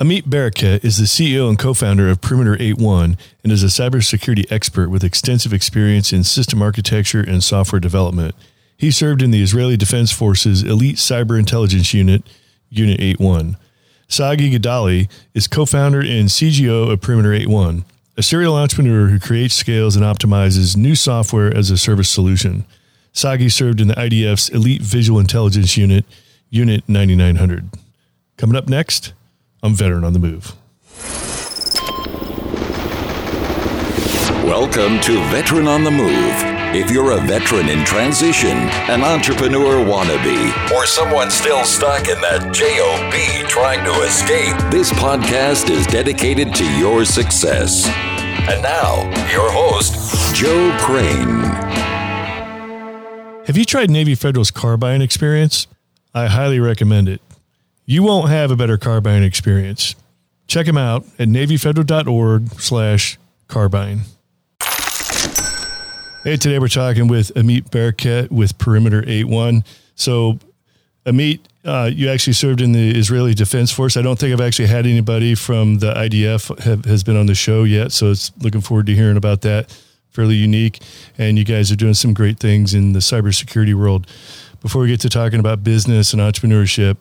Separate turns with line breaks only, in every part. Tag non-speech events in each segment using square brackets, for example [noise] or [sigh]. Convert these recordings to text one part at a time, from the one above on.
Amit Bareket is the CEO and co-founder of Perimeter 81 and is a cybersecurity expert with extensive experience in system architecture and software development. He served in the Israeli Defense Forces Elite Cyber Intelligence Unit, Unit 81. Sagi Gidali is co-founder and CGO of Perimeter 81, a serial entrepreneur who creates, scales, and optimizes new software as a service solution. Sagi served in the IDF's Elite Visual Intelligence Unit, Unit 9900. Coming up next, I'm Veteran on the Move.
Welcome to Veteran on the Move. If you're a veteran in transition, an entrepreneur wannabe, or someone still stuck in that JOB trying to escape, this podcast is dedicated to your success. And now, your host, Joe Crane.
Have you tried Navy Federal's carbine experience? I highly recommend it. You won't have a better car buying experience. Check them out at navyfederal.org slash car buying. Hey, today we're talking with Amit Bareket with Perimeter 81. So, Amit, uh, you actually served in the Israeli Defense Force. I don't think I've actually had anybody from the IDF have, has been on the show yet, so it's looking forward to hearing about that. Fairly unique, and you guys are doing some great things in the cybersecurity world. Before we get to talking about business and entrepreneurship,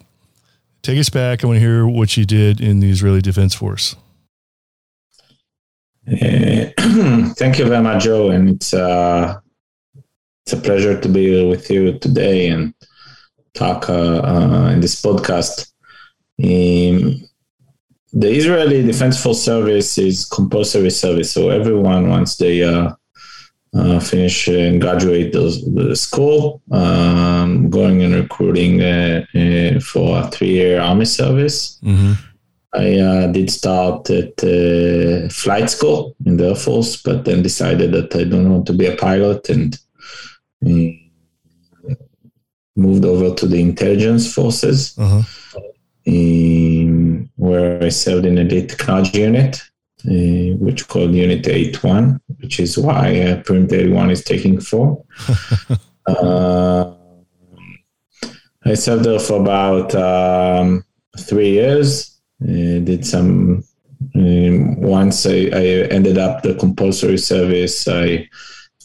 take us back. I want to hear what you did in the Israeli Defense Force.
Uh, [clears throat] thank you very much, Joe, and it's uh, it's a pleasure to be here with you today and talk uh, uh in this podcast. Um, the Israeli Defense Force service is compulsory service, so everyone once they uh, uh, finish and graduate those, the school, um, going and recruiting for a three-year army service. Mm-hmm I uh, did start at uh, flight school in the Air Force, but then decided that I don't want to be a pilot and uh, moved over to the intelligence forces, uh-huh. in, where I served in a data technology unit, uh, which called Unit 81, which is why uh, Perimeter 81 is taking four. [laughs] uh, I served there for about um, three years uh, did some um, once I, I, ended up the compulsory service i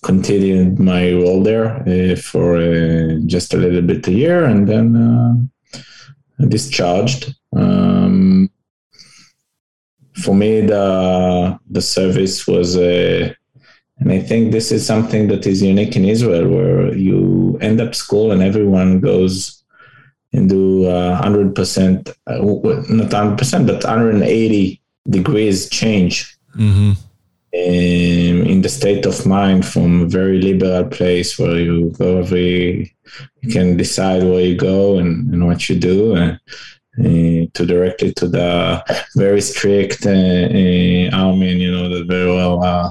continued my role there uh, for uh, just a little bit a year and then uh, discharged um, for me the the service was uh, and i think this is something that is unique in israel where you end up school and everyone goes and do uh, 100%, uh, not 100%, but 180 degrees change mm-hmm. in, in, the state of mind from a very liberal place where you go every, you can decide where you go and, and what you do. And, to directly to the very strict uh, uh, army, and you know that very well. Uh,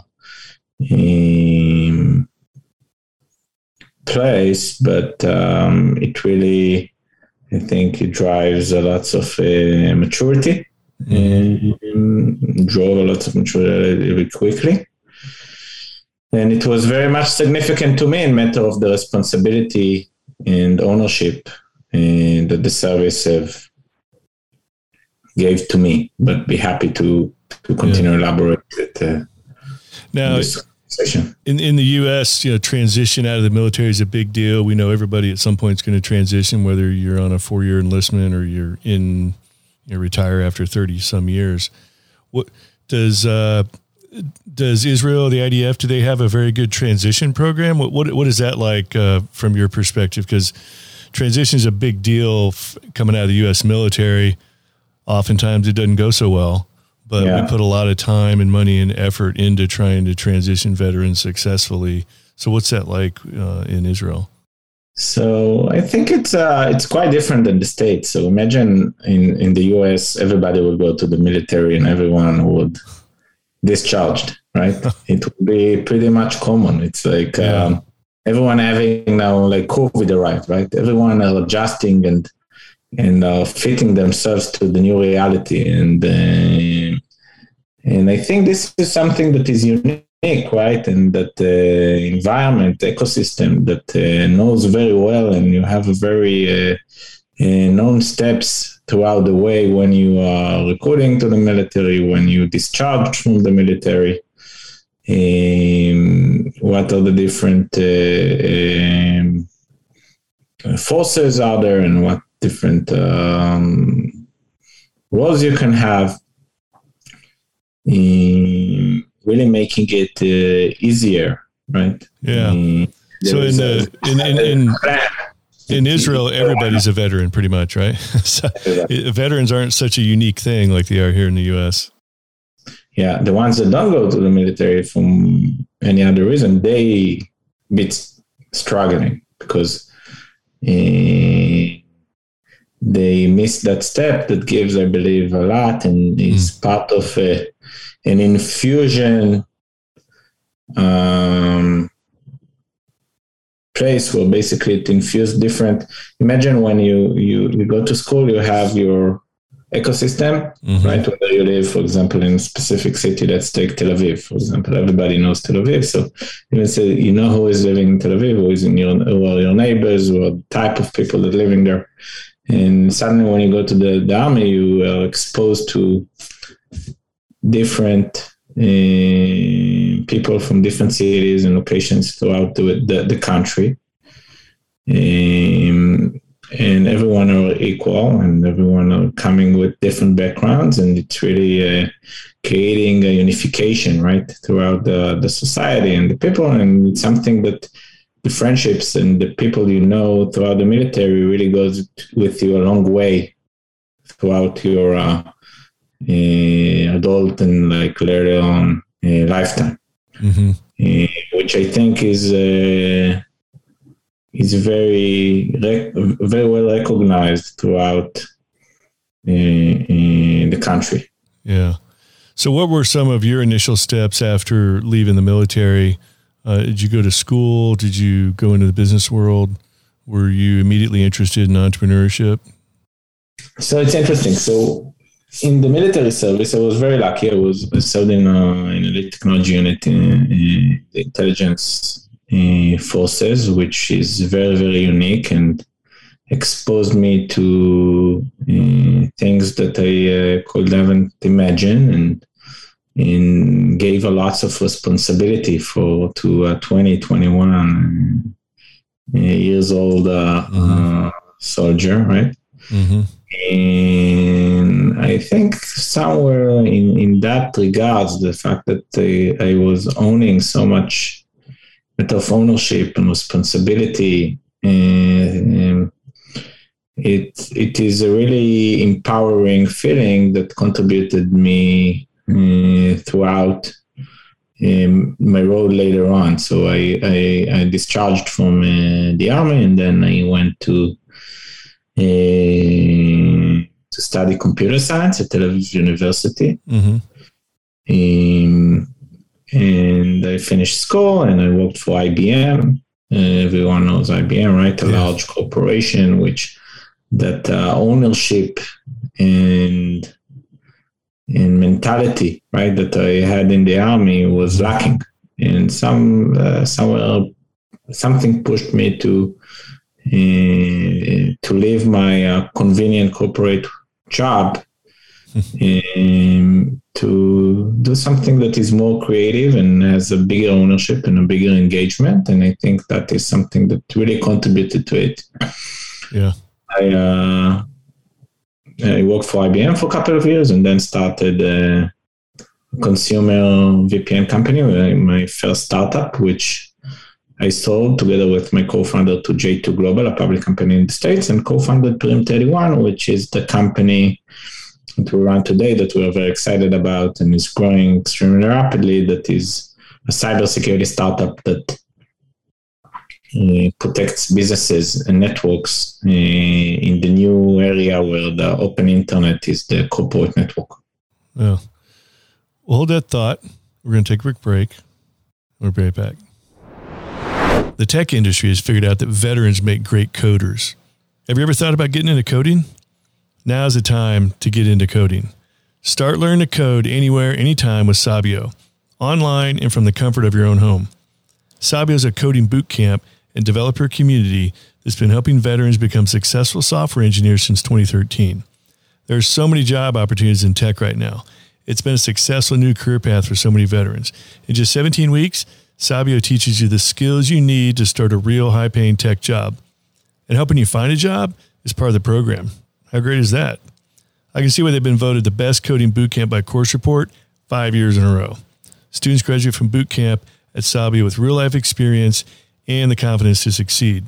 um, place, but um, it really I think it drives a lot of uh, maturity and drove a lot of maturity very quickly. And it was very much significant to me in matter of the responsibility and ownership and that the service have gave to me. But be happy to to continue yeah. elaborate it. Uh,
now, in in the U.S., you know, transition out of the military is a big deal. We know everybody at some point is going to transition, whether you're on a four year enlistment or you're in you know, retire after thirty some years. What does uh, does Israel, the IDF, do they have a very good transition program? What what, what is that like uh, from your perspective? Because transition is a big deal f- coming out of the U.S. military. Oftentimes, it doesn't go so well but yeah. we put a lot of time and money and effort into trying to transition veterans successfully. So, what's that like uh, in Israel?
So, I think it's uh, it's quite different than the states. So, imagine in in the U.S., everybody would go to the military and everyone would discharged, right? [laughs] it would be pretty much common. It's like yeah. um, everyone having now like COVID arrived, right? Everyone are adjusting and and uh, fitting themselves to the new reality and uh, and I think this is something that is unique, right? And that uh, environment ecosystem that uh, knows very well, and you have a very uh, uh, known steps throughout the way when you are recruiting to the military, when you discharge from the military. Um, what are the different um, forces are there, and what different um, roles you can have? Um, really making it uh, easier, right?
Yeah. Um, so in the in, in, in [laughs] in Israel, everybody's a veteran, pretty much, right? [laughs] so, veterans aren't such a unique thing like they are here in the U.S.
Yeah, the ones that don't go to the military from any other reason, they be struggling because uh, they miss that step that gives, I believe, a lot, and is mm. part of a, an infusion. Um, place where basically it infused different imagine when you you, you go to school you have your ecosystem mm-hmm. right whether you live for example in a specific city let's take tel aviv for example everybody knows tel aviv so you say you know who is living in tel aviv who is in your who are your neighbors or type of people that are living there and suddenly when you go to the, the army you are exposed to different uh, people from different cities and locations throughout the, the, the country. Um, and everyone are equal and everyone are coming with different backgrounds and it's really uh, creating a unification right throughout the, the society and the people and it's something that the friendships and the people you know throughout the military really goes with you a long way throughout your uh, uh, adult and like later on uh, lifetime, mm-hmm. uh, which I think is uh, is very rec- very well recognized throughout uh, the country.
Yeah. So, what were some of your initial steps after leaving the military? Uh, did you go to school? Did you go into the business world? Were you immediately interested in entrepreneurship?
So it's interesting. So in the military service, I was very lucky. I was served in, a, in elite technology unit in, in the intelligence uh, forces, which is very, very unique and exposed me to uh, things that I uh, could haven't imagined and, and gave a lots of responsibility for to a 20, 21 uh, years old uh, mm-hmm. soldier, right? Mm-hmm. And I think somewhere in, in that regards, the fact that I, I was owning so much of ownership and responsibility, and it it is a really empowering feeling that contributed me uh, throughout um, my role later on. So I I, I discharged from uh, the army, and then I went to uh, to study computer science at Tel Aviv University. Mm-hmm. Um, and I finished school and I worked for IBM. Uh, everyone knows IBM, right? A yeah. large corporation, which that uh, ownership and and mentality, right, that I had in the army was lacking, and some uh, somewhere something pushed me to uh, to leave my uh, convenient corporate job [laughs] um, to do something that is more creative and has a bigger ownership and a bigger engagement. And I think that is something that really contributed to it.
Yeah.
I, uh, I worked for IBM for a couple of years and then started a consumer VPN company, my first startup, which I sold together with my co-founder to J2 Global, a public company in the States, and co-founded Perimeter 81, which is the company that we run today that we are very excited about and is growing extremely rapidly. That is a cybersecurity startup that uh, protects businesses and networks uh, in the new area where the open internet is the corporate network.
Yeah. Well, hold that thought. We're going to take a quick break. We'll be right back. The tech industry has figured out that veterans make great coders. Have you ever thought about getting into coding? Now's the time to get into coding. Start learning to code anywhere, anytime with Sabio, online and from the comfort of your own home. Sabio is a coding boot camp and developer community that's been helping veterans become successful software engineers since 2013. There are so many job opportunities in tech right now. It's been a successful new career path for so many veterans. In just 17 weeks, Sabio teaches you the skills you need to start a real high paying tech job. And helping you find a job is part of the program. How great is that? I can see why they've been voted the best coding bootcamp by Course Report five years in a row. Students graduate from bootcamp at Sabio with real life experience and the confidence to succeed.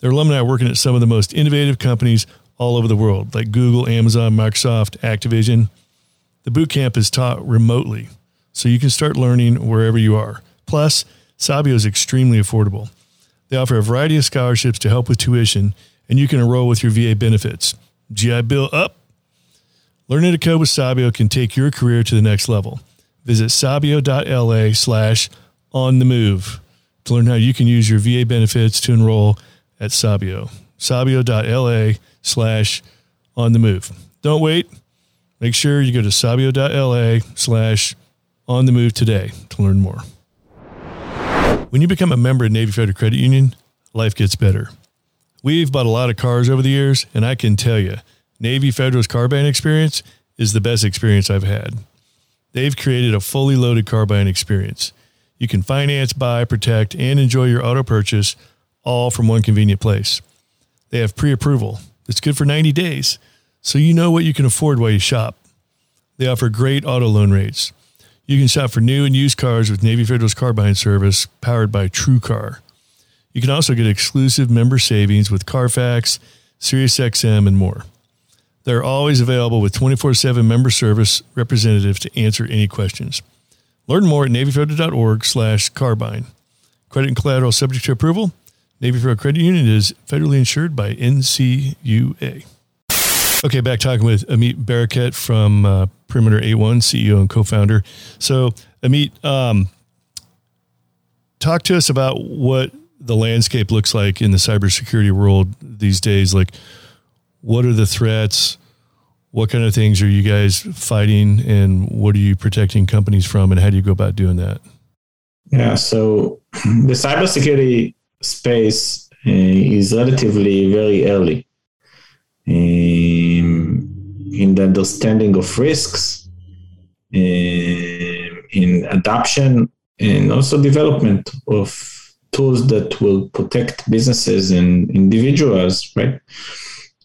Their alumni are working at some of the most innovative companies all over the world, like Google, Amazon, Microsoft, Activision. The boot camp is taught remotely, so you can start learning wherever you are. Plus, Sabio is extremely affordable. They offer a variety of scholarships to help with tuition, and you can enroll with your VA benefits. GI Bill up? Learning to code with Sabio can take your career to the next level. Visit sabio.la slash on the move to learn how you can use your VA benefits to enroll at Sabio. Sabio.la slash on the move. Don't wait. Make sure you go to sabio.la slash on the move today to learn more. When you become a member of Navy Federal Credit Union, life gets better. We've bought a lot of cars over the years, and I can tell you, Navy Federal's car buying experience is the best experience I've had. They've created a fully loaded car buying experience. You can finance, buy, protect, and enjoy your auto purchase all from one convenient place. They have pre approval that's good for 90 days, so you know what you can afford while you shop. They offer great auto loan rates. You can shop for new and used cars with Navy Federal's car buying service powered by TrueCar. You can also get exclusive member savings with Carfax, SiriusXM, and more. They're always available with 24 7 member service representatives to answer any questions. Learn more at NavyFederal.org slash carbuying. Credit and collateral subject to approval. Navy Federal Credit Union is federally insured by NCUA. Okay, back talking with Amit Bareket from uh, Perimeter 81, CEO and co-founder. So, Amit, um, talk to us about what the landscape looks like in the cybersecurity world these days. Like, what are the threats? What kind of things are you guys fighting, and what are you protecting companies from, and how do you go about doing that?
Yeah, so [clears throat] the cybersecurity space uh, is relatively very early um, in the understanding of risks, um, in adoption, and also development of tools that will protect businesses and individuals, right?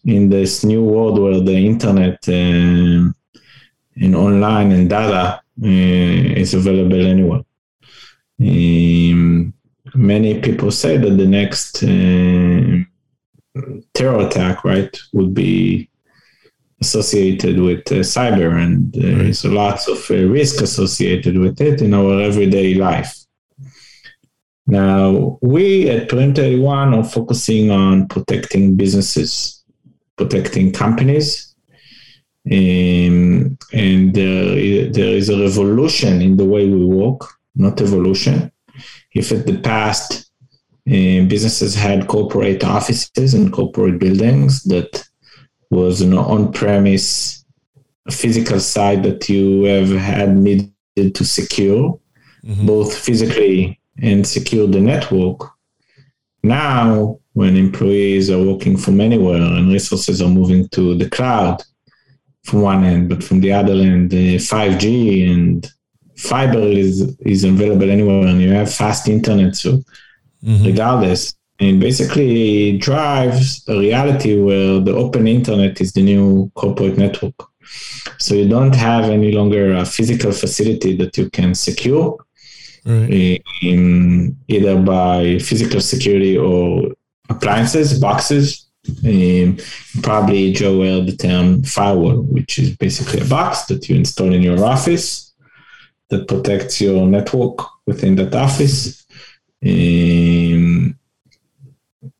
In this new world where the internet uh, and online and data uh, is available anywhere. Um, many people say that the next uh, terror attack, right, would be associated with uh, cyber, and there's lots of uh, risk associated with it in our everyday life. Now, we at Perimeter 81 are focusing on protecting businesses, protecting companies. Um, and there, there is a revolution in the way we work, not evolution. If in the past uh, businesses had corporate offices and corporate buildings that was an on-premise physical site that you have had needed to secure, mm-hmm. both physically and secure the network. Now, when employees are working from anywhere and resources are moving to the cloud from one end, but from the other end, the 5G and fiber is, is available anywhere and you have fast internet. So, mm-hmm. regardless, it basically drives a reality where the open internet is the new corporate network. So, you don't have any longer a physical facility that you can secure right. in, either by physical security or appliances, boxes. Um, probably Joe will the term firewall, which is basically a box that you install in your office that protects your network within that office. Um,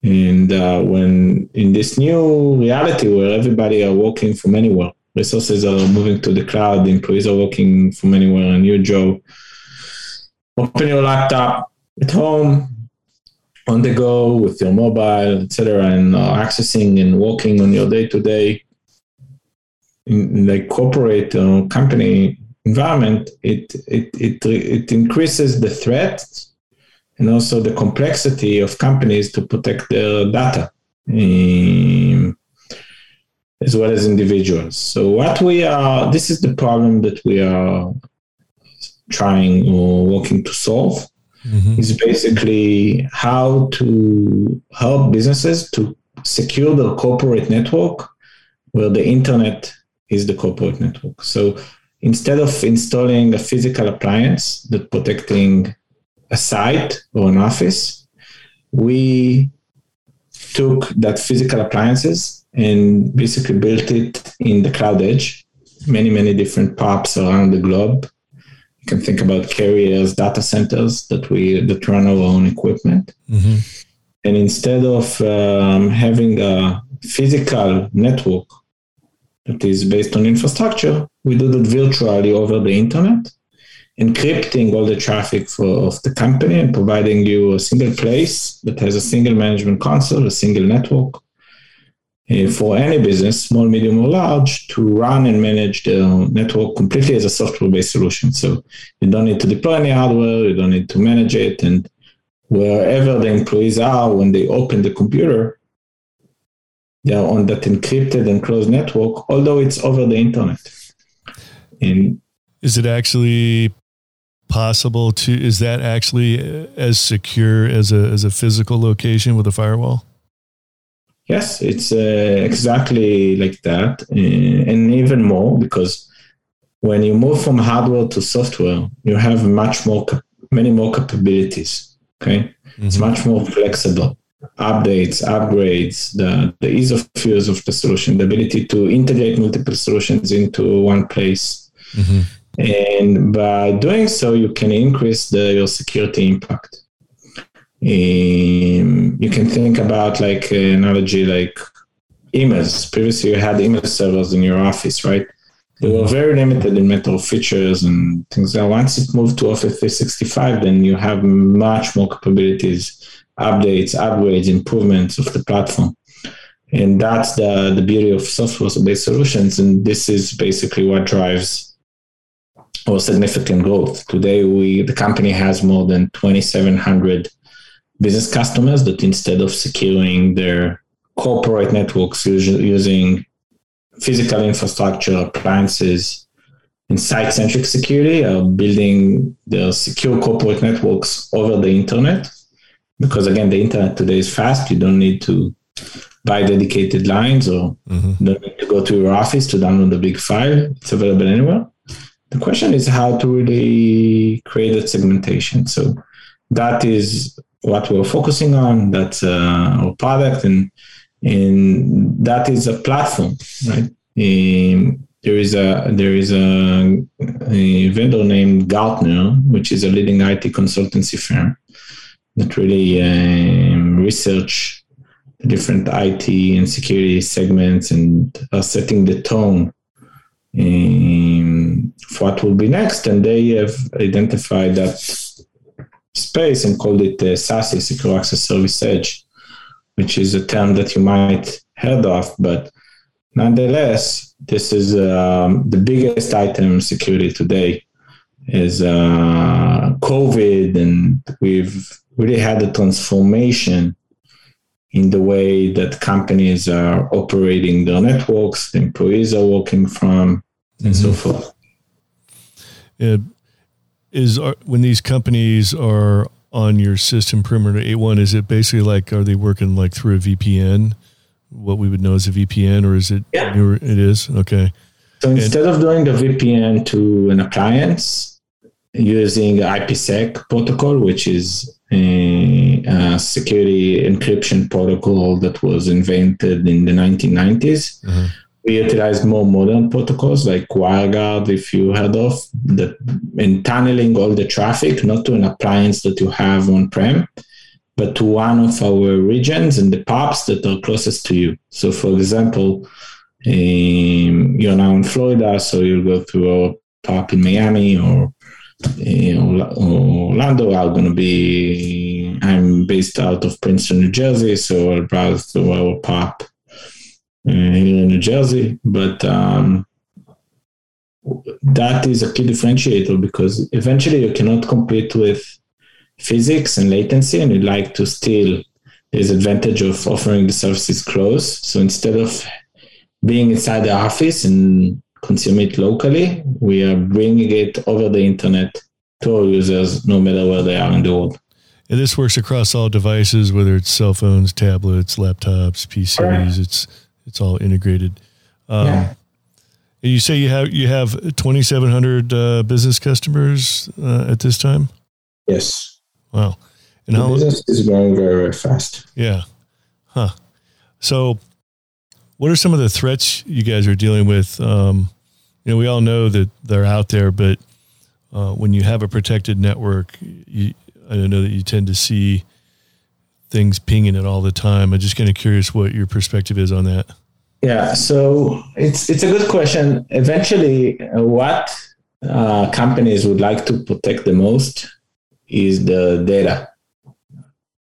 and uh, when in this new reality where everybody are working from anywhere, resources are moving to the cloud, employees are working from anywhere, and you, Joe, open your laptop at home, on the go with your mobile, etc., and uh, accessing and working on your day to day in the corporate uh, company environment, it, it it it increases the threat and also the complexity of companies to protect their data. Um, as well as individuals. So what we are, this is the problem that we are trying or working to solve. Mm-hmm. Is basically how to help businesses to secure their corporate network where the internet is the corporate network. So instead of installing a physical appliance that protecting a site or an office, we took that physical appliances and basically built it in the cloud edge, many, many different POPs around the globe. You can think about carriers, data centers that we that run our own equipment. Mm-hmm. And instead of um, having a physical network that is based on infrastructure, we do that virtually over the internet, encrypting all the traffic for, of the company and providing you a single place that has a single management console, a single network Uh, for any business, small, medium, or large, to run and manage the network completely as a software-based solution. So you don't need to deploy any hardware, you don't need to manage it, and wherever the employees are when they open the computer, they are on that encrypted and closed network, although it's over the internet.
And is it actually possible to? Is that actually as secure as a as a physical location with a firewall?
Yes, it's uh, exactly like that, uh, and even more because when you move from hardware to software, you have much more, many more capabilities. Okay, mm-hmm. it's much more flexible updates, upgrades, the, the ease of use of the solution, the ability to integrate multiple solutions into one place. Mm-hmm. And by doing so, you can increase the, your security impact. Um, you can think about like an analogy like emails. Previously, you had email servers in your office, right? They were mm-hmm. very limited in metal features and things. That once it moved to Office 365, then you have much more capabilities updates, upgrades, improvements of the platform. And that's the, the beauty of software-based solutions. And this is basically what drives our significant growth. Today, we the company has more than 2,700 business customers that instead of securing their corporate networks using physical infrastructure, appliances, and site-centric security, are building their secure corporate networks over the internet because again the internet today is fast. You don't need to buy dedicated lines or mm-hmm. don't need to go to your office to download the big file. It's available anywhere. The question is how to really create that segmentation. So that is what we're focusing on that's uh, our product and and that is a platform right um, there is a there is a, a vendor named Gartner, which is a leading IT consultancy firm, that really um, research the different IT and security segments and are setting the tone um, for what will be next. And they have identified that space and called it the SASE, Secure Access Service Edge, which is a term that you might heard of, but nonetheless, this is um, the biggest item security today is uh, COVID, and we've really had a transformation in the way that companies are operating their networks, the employees are working from, and mm-hmm. so forth.
It is uh, when these companies are on your system perimeter 81, is it basically like are they working like through a VPN? What we would know as a VPN, or is it?
Yeah.
Newer? It is okay.
So instead and, of doing the VPN to an appliance using IPsec protocol, which is a, a, security encryption protocol that was invented in the 1990s. Mm-hmm. We utilized more modern protocols like WireGuard, if you heard of, the, in tunneling all the traffic, not to an appliance that you have on prem, but to one of our regions and the POPs that are closest to you. So, for example, um, you're now in Florida, so you'll go through a POP in Miami or Orlando are going to be, I'm based out of Princeton, New Jersey, so I'll browse through our POP uh, here in New Jersey. But um, that is a key differentiator because eventually you cannot compete with physics and latency, and you like to still there's advantage of offering the services close. So instead of being inside the office and consume it locally. We are bringing it over the internet to our users, no matter where they are in the world.
And this works across all devices, whether it's cell phones, tablets, laptops, PCs. Right. It's it's all integrated. Um, yeah. You say you have you have 2,700 uh, business customers uh, at this time.
Yes.
Wow.
And the how business is growing very very fast.
Yeah. Huh. So, what are some of the threats you guys are dealing with? Um, you know, we all know that they're out there, but uh, when you have a protected network, you, I know that you tend to see things pinging it all the time. I'm just kind of curious what your perspective is on that.
Yeah, so it's it's a good question. Eventually, what uh, companies would like to protect the most is the data.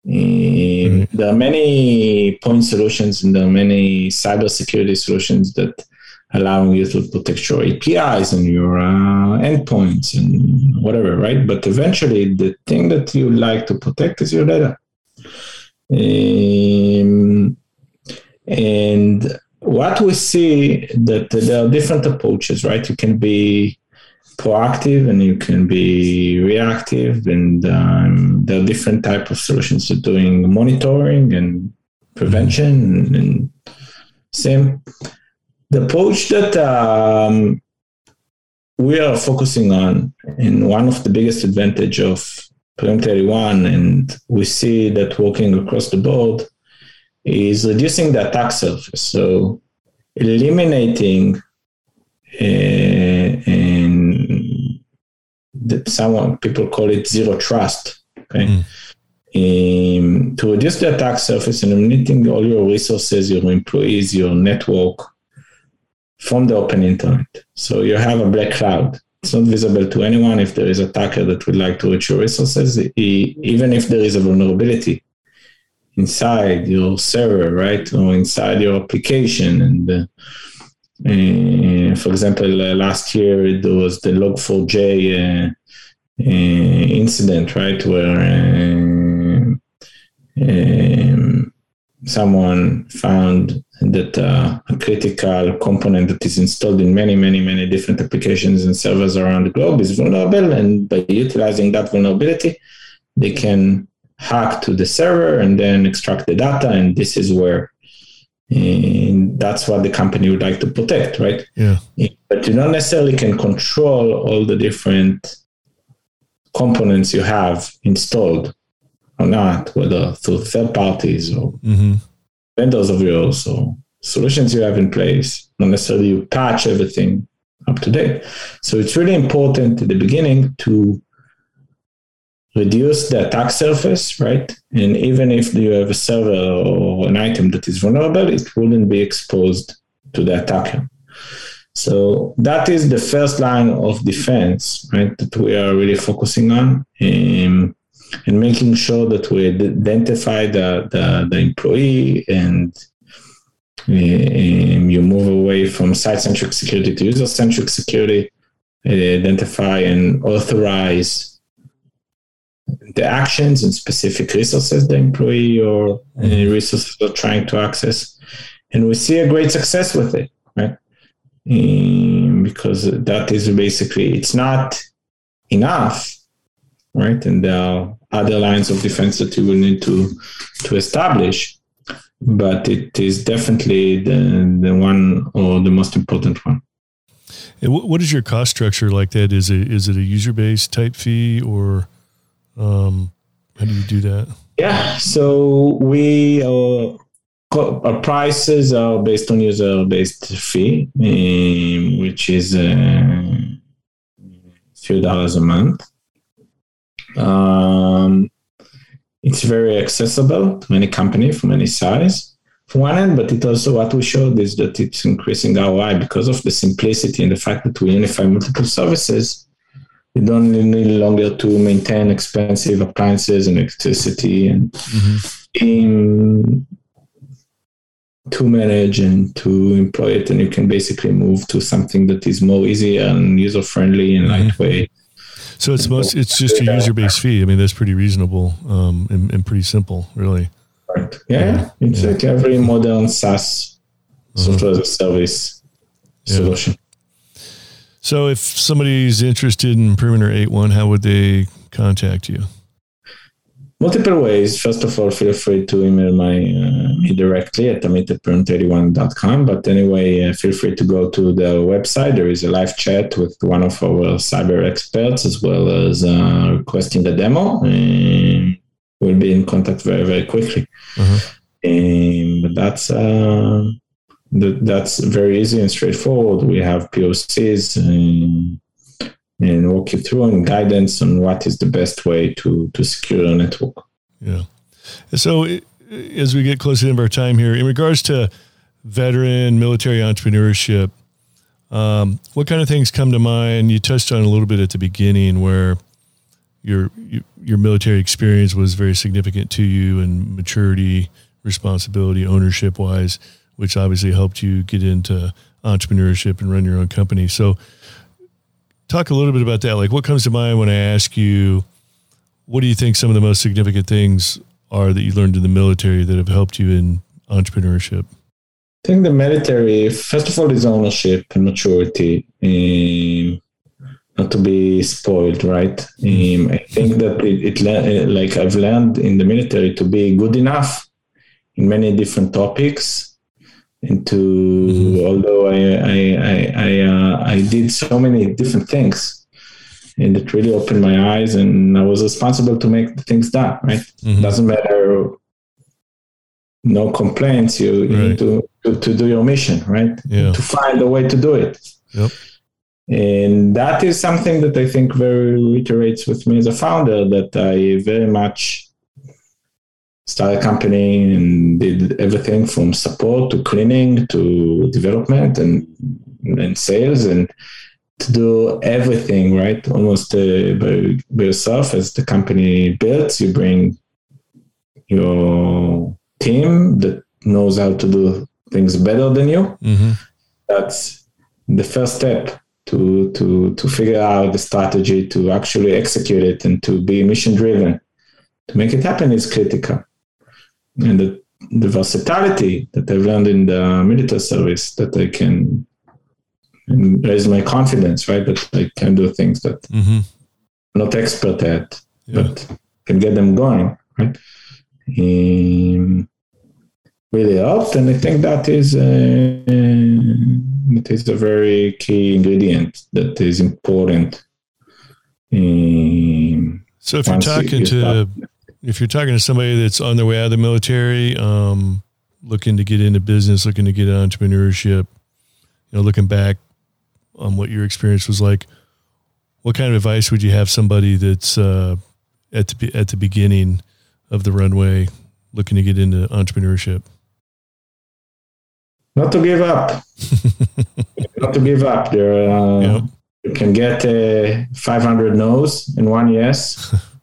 Mm-hmm. There are many point solutions and there are many cybersecurity solutions that allowing you to protect your APIs and your uh, endpoints and whatever, right? But eventually, the thing that you like to protect is your data. Um, and what we see that there are different approaches, right? You can be proactive and you can be reactive, and um, there are different type of solutions to doing monitoring and prevention and, same the approach that um, we are focusing on, and one of the biggest advantage of Perimeter 81, and we see that working across the board, is reducing the attack surface. So eliminating uh, and that someone people call it zero trust. Okay. Mm. Um, to reduce the attack surface and eliminating all your resources, your employees, your network, from the open internet. So you have a black cloud. It's not visible to anyone if there is a attacker that would like to reach your resources, even if there is a vulnerability inside your server, right, or inside your application. And uh, uh, for example, uh, last year there was the Log4j uh, uh, incident, right, where um, someone found that uh, a critical component that is installed in many, many, many different applications and servers around the globe is vulnerable. And by utilizing that vulnerability, they can hack to the server and then extract the data. And this is where and that's what the company would like to protect, right?
Yeah.
But you don't necessarily can control all the different components you have installed or not, whether through third parties or mm-hmm. Vendors of yours or solutions you have in place. Not necessarily you patch everything up to date. So it's really important at the beginning to reduce the attack surface, right? And even if you have a server or an item that is vulnerable, it wouldn't be exposed to the attacker. So that is the first line of defense, right? That we are really focusing on. And making sure that we identify the, the, the employee and um, you move away from site-centric security to user-centric security, identify and authorize the actions and specific resources the employee or any resources are trying to access. And we see a great success with it, right? Um, because that is basically, it's not enough, right? And there are other lines of defense that you will need to to establish but it is definitely the, the one or the most important one.
And what is your cost structure like that is it is it a user based type fee or um, how do you do that?
Yeah so we uh, our prices are based on user based fee um, which is a uh, few dollars a month um, it's very accessible to any company from any size from one end, but it also what we showed is that it's increasing ROI because of the simplicity and the fact that we unify multiple services. You don't need longer to maintain expensive appliances and electricity and mm-hmm. to manage and to employ it, and you can basically move to something that is more easy and user friendly and mm-hmm. lightweight
so it's most it's just a user based fee. I mean, that's pretty reasonable um, and, and pretty simple, really.
Right. Yeah, yeah. it's yeah. like every modern SaaS uh-huh. software as a service yeah. solution.
So, if somebody's interested in Perimeter 81, how would they contact you?
Multiple ways. First of all, feel free to email my uh, me directly at amit@perimeter81.com. But anyway, uh, feel free to go to the website. There is a live chat with one of our cyber experts, as well as uh, requesting a demo. And we'll be in contact very very quickly. Uh-huh. And but that's. Uh, that's very easy and straightforward. We have POCs and and walk you through and guidance on what is the best way to to secure a network.
Yeah. So as we get close to the end of our time here, in regards to veteran military entrepreneurship, um, what kind of things come to mind? You touched on a little bit at the beginning where your your military experience was very significant to you and maturity, responsibility, ownership wise, which obviously helped you get into entrepreneurship and run your own company. So talk a little bit about that. Like, what comes to mind when I ask you, what do you think some of the most significant things are that you learned in the military that have helped you in entrepreneurship?
I think the military, first of all, is ownership and maturity. Um, not to be spoiled, right? Um, I think that it, it, like I've learned in the military to be good enough in many different topics into mm-hmm. although I I I I, uh, I did so many different things and it really opened my eyes and I was responsible to make things done right mm-hmm. doesn't matter no complaints you, you need to, to, to do your mission right
yeah.
to find a way to do it
yep.
and that is something that I think very reiterates with me as a founder that I very much started a company and did everything from support to cleaning to development and and sales and to do everything right? Almost uh, by, by yourself as the company builds you bring your team that knows how to do things better than you. Mm-hmm. that's the first step to to to figure out the strategy to actually execute it and to be mission driven to make it happen is critical and the, the versatility that I've learned in the military service that I can raise my confidence, right? That I can do things that mm-hmm. I'm not expert at, yeah. but can get them going, right? Um, really helped, and I think that is a, it is a very key ingredient that is important.
Um, so if you're talking to if you're talking to somebody that's on their way out of the military, um, looking to get into business, looking to get into entrepreneurship, you know, looking back on what your experience was like, what kind of advice would you have somebody that's uh, at the at the beginning of the runway, looking to get into entrepreneurship?
Not to give up. [laughs] Not to give up. There, uh, yep. you can get uh, 500 no's and one yes. [laughs]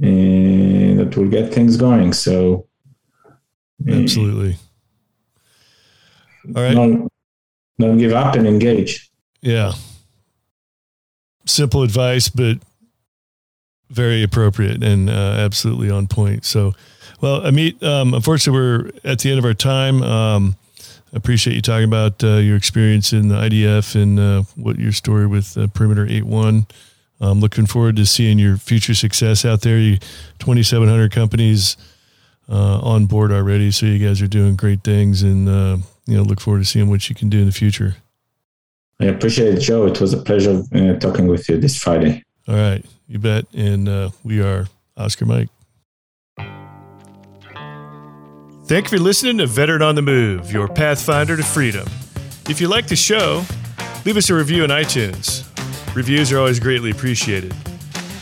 and that will get things going. So,
absolutely.
All right. Don't, don't give up and engage.
Yeah. Simple advice, but very appropriate and uh, absolutely on point. So, well, Amit, um, unfortunately, we're at the end of our time. Um, I appreciate you talking about uh, your experience in the IDF and uh, what your story with uh, Perimeter 81 I'm looking forward to seeing your future success out there. You 2,700 companies uh, on board already, so you guys are doing great things, and uh, you know, look forward to seeing what you can do in the future.
I appreciate it, Joe. It was a pleasure uh, talking with you this Friday.
All right, you bet. And uh, we are Oscar Mike. Thank you for listening to Veteran on the Move, your pathfinder to freedom. If you like the show, leave us a review on iTunes. Reviews are always greatly appreciated.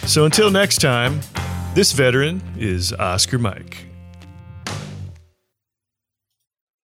So until next time, this veteran is Oscar Mike.